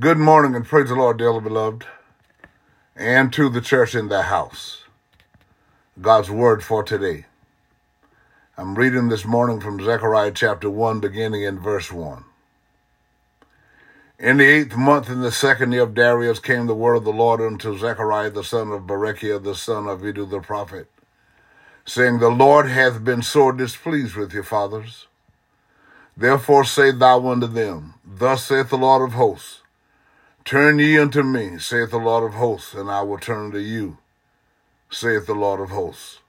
Good morning and praise the Lord, dearly beloved, and to the church in the house. God's word for today. I'm reading this morning from Zechariah chapter 1, beginning in verse 1. In the eighth month, in the second year of Darius, came the word of the Lord unto Zechariah the son of Berechiah, the son of Iddo the prophet, saying, The Lord hath been sore displeased with your fathers. Therefore say thou unto them, Thus saith the Lord of hosts, Turn ye unto me, saith the Lord of hosts, and I will turn unto you, saith the Lord of hosts.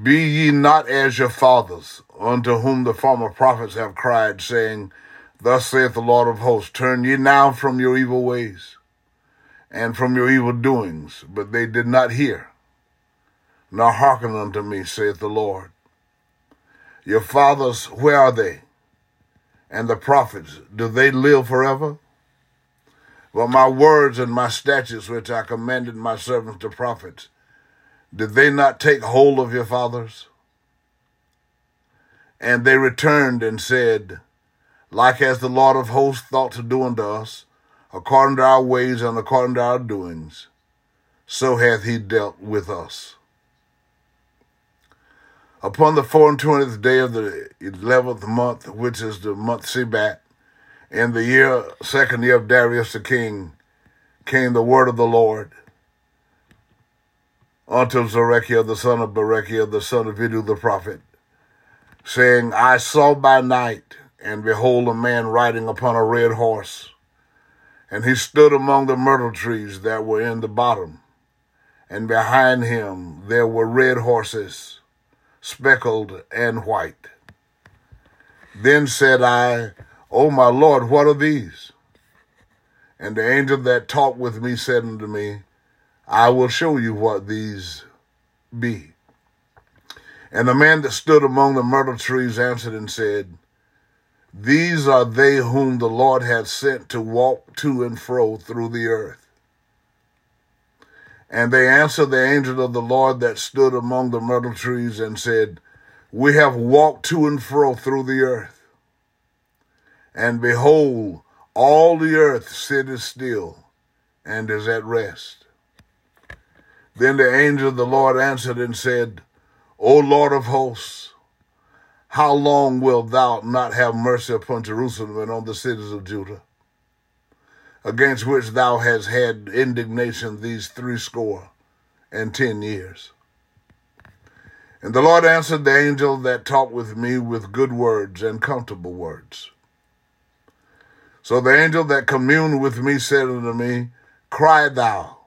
Be ye not as your fathers, unto whom the former prophets have cried, saying, Thus saith the Lord of hosts, Turn ye now from your evil ways, and from your evil doings. But they did not hear, nor hearken unto me, saith the Lord. Your fathers, where are they? And the prophets, do they live forever? But my words and my statutes, which I commanded my servants the prophets, did they not take hold of your fathers? And they returned and said, Like as the Lord of hosts thought to do unto us, according to our ways and according to our doings, so hath he dealt with us. Upon the four and twentieth day of the eleventh month, which is the month Shebat, in the year second year of Darius the king came the word of the Lord unto Zedekiah the son of Berechiah the son of Iddo the prophet, saying, I saw by night, and behold a man riding upon a red horse, and he stood among the myrtle trees that were in the bottom, and behind him there were red horses, speckled and white. Then said I, O my Lord, what are these? And the angel that talked with me said unto me, I will show you what these be. And the man that stood among the myrtle trees answered and said, These are they whom the Lord hath sent to walk to and fro through the earth. And they answered the angel of the Lord that stood among the myrtle trees and said, We have walked to and fro through the earth and behold, all the earth sitteth still and is at rest. Then the angel of the Lord answered and said, O Lord of hosts, how long wilt thou not have mercy upon Jerusalem and on the cities of Judah, against which thou hast had indignation these threescore and ten years? And the Lord answered the angel that talked with me with good words and comfortable words. So the angel that communed with me said unto me, Cry thou,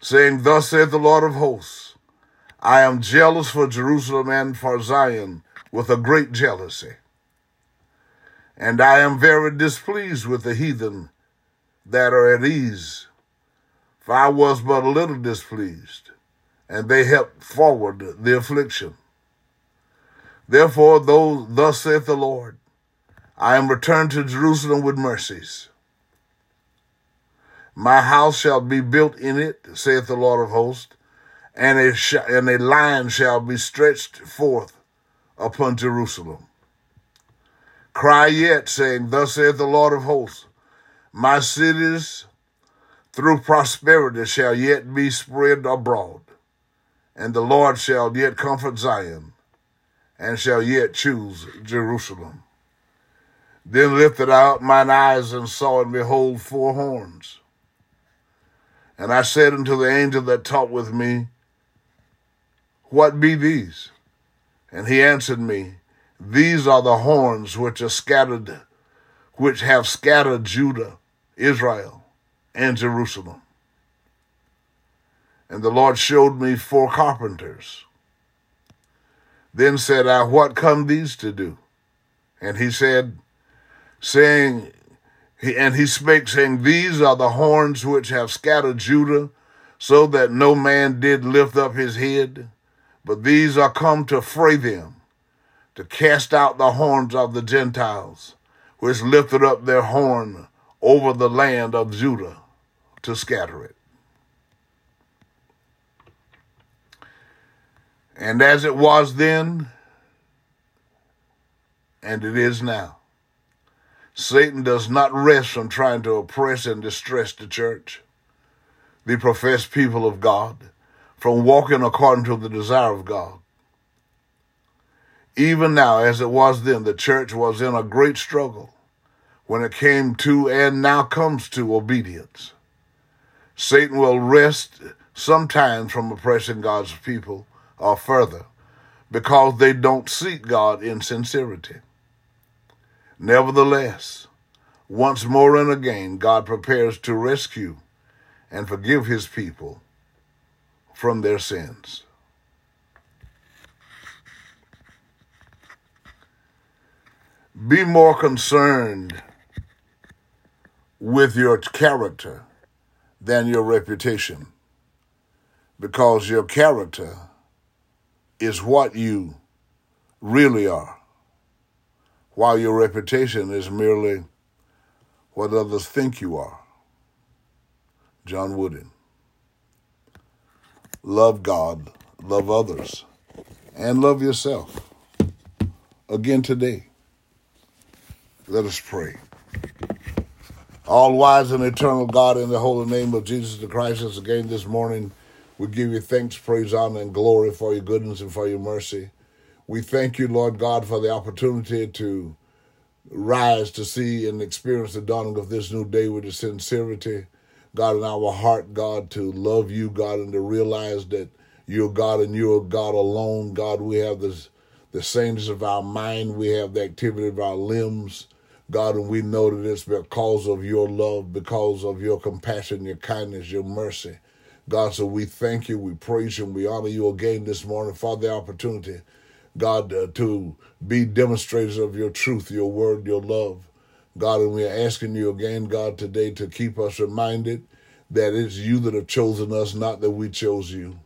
saying, Thus saith the Lord of hosts, I am jealous for Jerusalem and for Zion with a great jealousy. And I am very displeased with the heathen that are at ease. For I was but a little displeased, and they helped forward the affliction. Therefore, thus saith the Lord, I am returned to Jerusalem with mercies. My house shall be built in it, saith the Lord of hosts, and a, sh- and a line shall be stretched forth upon Jerusalem. Cry yet, saying, Thus saith the Lord of hosts, My cities through prosperity shall yet be spread abroad, and the Lord shall yet comfort Zion, and shall yet choose Jerusalem. Then lifted I up mine eyes and saw, and behold, four horns. And I said unto the angel that talked with me, What be these? And he answered me, These are the horns which are scattered, which have scattered Judah, Israel, and Jerusalem. And the Lord showed me four carpenters. Then said I, What come these to do? And he said, saying, and he spake, saying, These are the horns which have scattered Judah, so that no man did lift up his head. But these are come to fray them, to cast out the horns of the Gentiles, which lifted up their horn over the land of Judah to scatter it. And as it was then, and it is now Satan does not rest from trying to oppress and distress the church, the professed people of God, from walking according to the desire of God. Even now, as it was then, the church was in a great struggle when it came to and now comes to obedience. Satan will rest sometimes from oppressing God's people or further because they don't seek God in sincerity. Nevertheless, once more and again, God prepares to rescue and forgive his people from their sins. Be more concerned with your character than your reputation because your character is what you really are, while your reputation is merely what others think you are. John Wooden. Love God, love others, and love yourself. Again today, let us pray. All wise and eternal God, in the holy name of Jesus the Christ, as again this morning, we give you thanks, praise, honor, and glory for your goodness and for your mercy. We thank you, Lord God, for the opportunity to rise to see and experience the dawning of this new day with the sincerity, God, in our heart, God, to love you, God, and to realize that you're God and you're God alone. God, we have this, the sameness of our mind, we have the activity of our limbs. God, and we know that it's because of your love, because of your compassion, your kindness, your mercy. God, so we thank you, we praise you, and we honor you again this morning for the opportunity God, uh, to be demonstrators of your truth, your word, your love. God, and we are asking you again, God, today to keep us reminded that it's you that have chosen us, not that we chose you.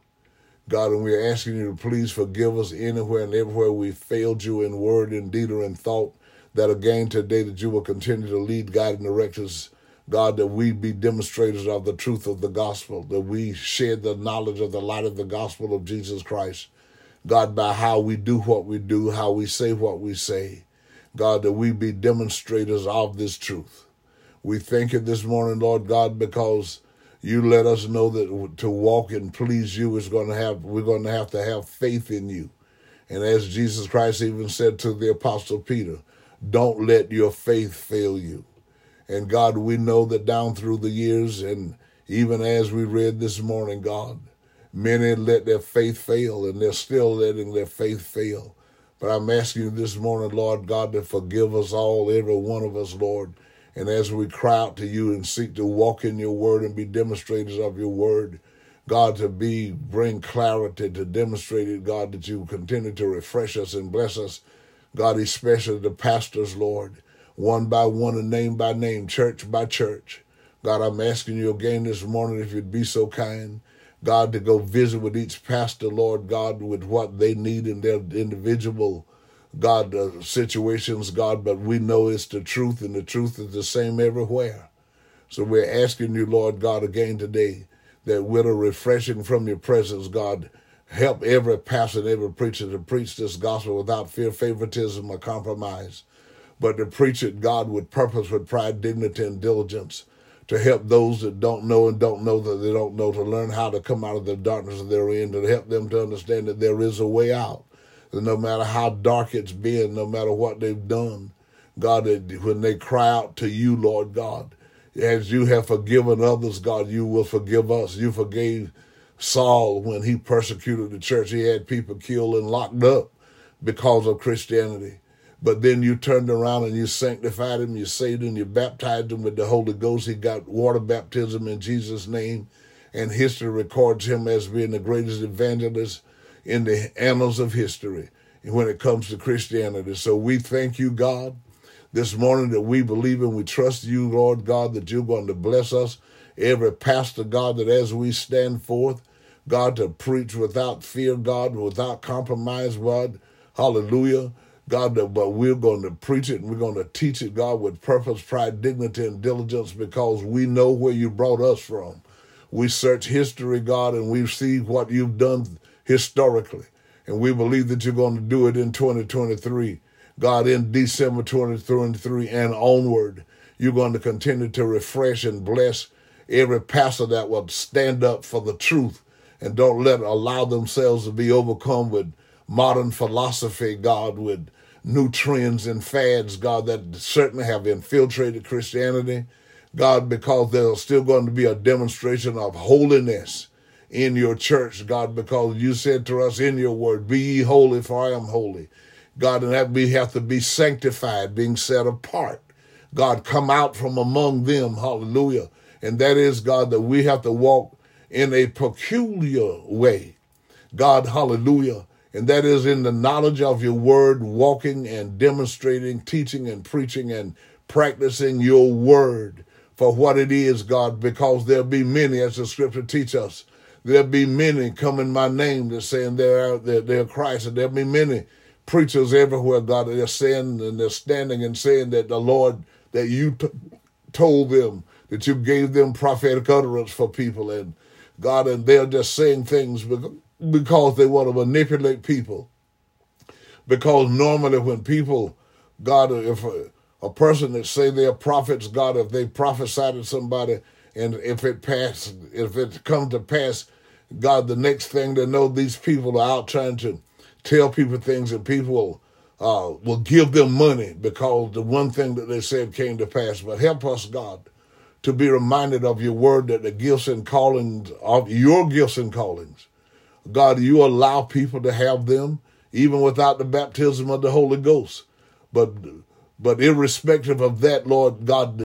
God, and we are asking you to please forgive us anywhere and everywhere we failed you in word, in deed, or in thought. That again today that you will continue to lead, guide, and direct us. God, that we be demonstrators of the truth of the gospel, that we share the knowledge of the light of the gospel of Jesus Christ. God, by how we do what we do, how we say what we say. God, that we be demonstrators of this truth. We thank you this morning, Lord God, because you let us know that to walk and please you is going to have, we're going to have to have faith in you. And as Jesus Christ even said to the apostle Peter, don't let your faith fail you. And God, we know that down through the years and even as we read this morning, God, Many let their faith fail, and they're still letting their faith fail. But I'm asking you this morning, Lord God, to forgive us all, every one of us, Lord. And as we cry out to you and seek to walk in your word and be demonstrators of your word, God, to be bring clarity, to demonstrate it, God, that you continue to refresh us and bless us. God, especially the pastors, Lord, one by one and name by name, church by church. God, I'm asking you again this morning if you'd be so kind God, to go visit with each pastor, Lord God, with what they need in their individual, God, uh, situations, God, but we know it's the truth, and the truth is the same everywhere. So we're asking you, Lord God, again today, that with a refreshing from your presence, God, help every pastor and every preacher to preach this gospel without fear, favoritism, or compromise, but to preach it, God, with purpose, with pride, dignity, and diligence to help those that don't know and don't know that they don't know to learn how to come out of the darkness that they're in, to help them to understand that there is a way out. That no matter how dark it's been, no matter what they've done, God, when they cry out to you, Lord God, as you have forgiven others, God, you will forgive us. You forgave Saul when he persecuted the church. He had people killed and locked up because of Christianity. But then you turned around and you sanctified him, you saved him, you baptized him with the Holy Ghost. He got water baptism in Jesus' name. And history records him as being the greatest evangelist in the annals of history when it comes to Christianity. So we thank you, God, this morning that we believe and we trust you, Lord God, that you're going to bless us. Every pastor, God, that as we stand forth, God, to preach without fear, God, without compromise, God, hallelujah God, but we're going to preach it and we're going to teach it, God, with purpose, pride, dignity, and diligence because we know where you brought us from. We search history, God, and we see what you've done historically. And we believe that you're going to do it in 2023. God, in December 2023 and onward, you're going to continue to refresh and bless every pastor that will stand up for the truth and don't let allow themselves to be overcome with modern philosophy, God, with new trends and fads, God, that certainly have infiltrated Christianity. God, because there's still going to be a demonstration of holiness in your church, God, because you said to us in your word, Be ye holy, for I am holy. God, and that we have to be sanctified, being set apart. God, come out from among them, hallelujah. And that is, God, that we have to walk in a peculiar way. God, hallelujah. And that is in the knowledge of your word, walking and demonstrating, teaching and preaching and practicing your word for what it is, God, because there'll be many, as the scripture teach us, there'll be many come in my name that saying they're, they're, they're Christ, and there'll be many preachers everywhere, God, they're saying and they're standing and saying that the Lord, that you t- told them, that you gave them prophetic utterance for people, and God, and they're just saying things because they want to manipulate people. Because normally when people, God, if a, a person that say they're prophets, God, if they prophesy to somebody and if it pass, if it come to pass, God, the next thing they know, these people are out trying to tell people things and people uh, will give them money because the one thing that they said came to pass. But help us, God, to be reminded of your word that the gifts and callings of your gifts and callings, God, you allow people to have them even without the baptism of the Holy Ghost. But but irrespective of that, Lord God,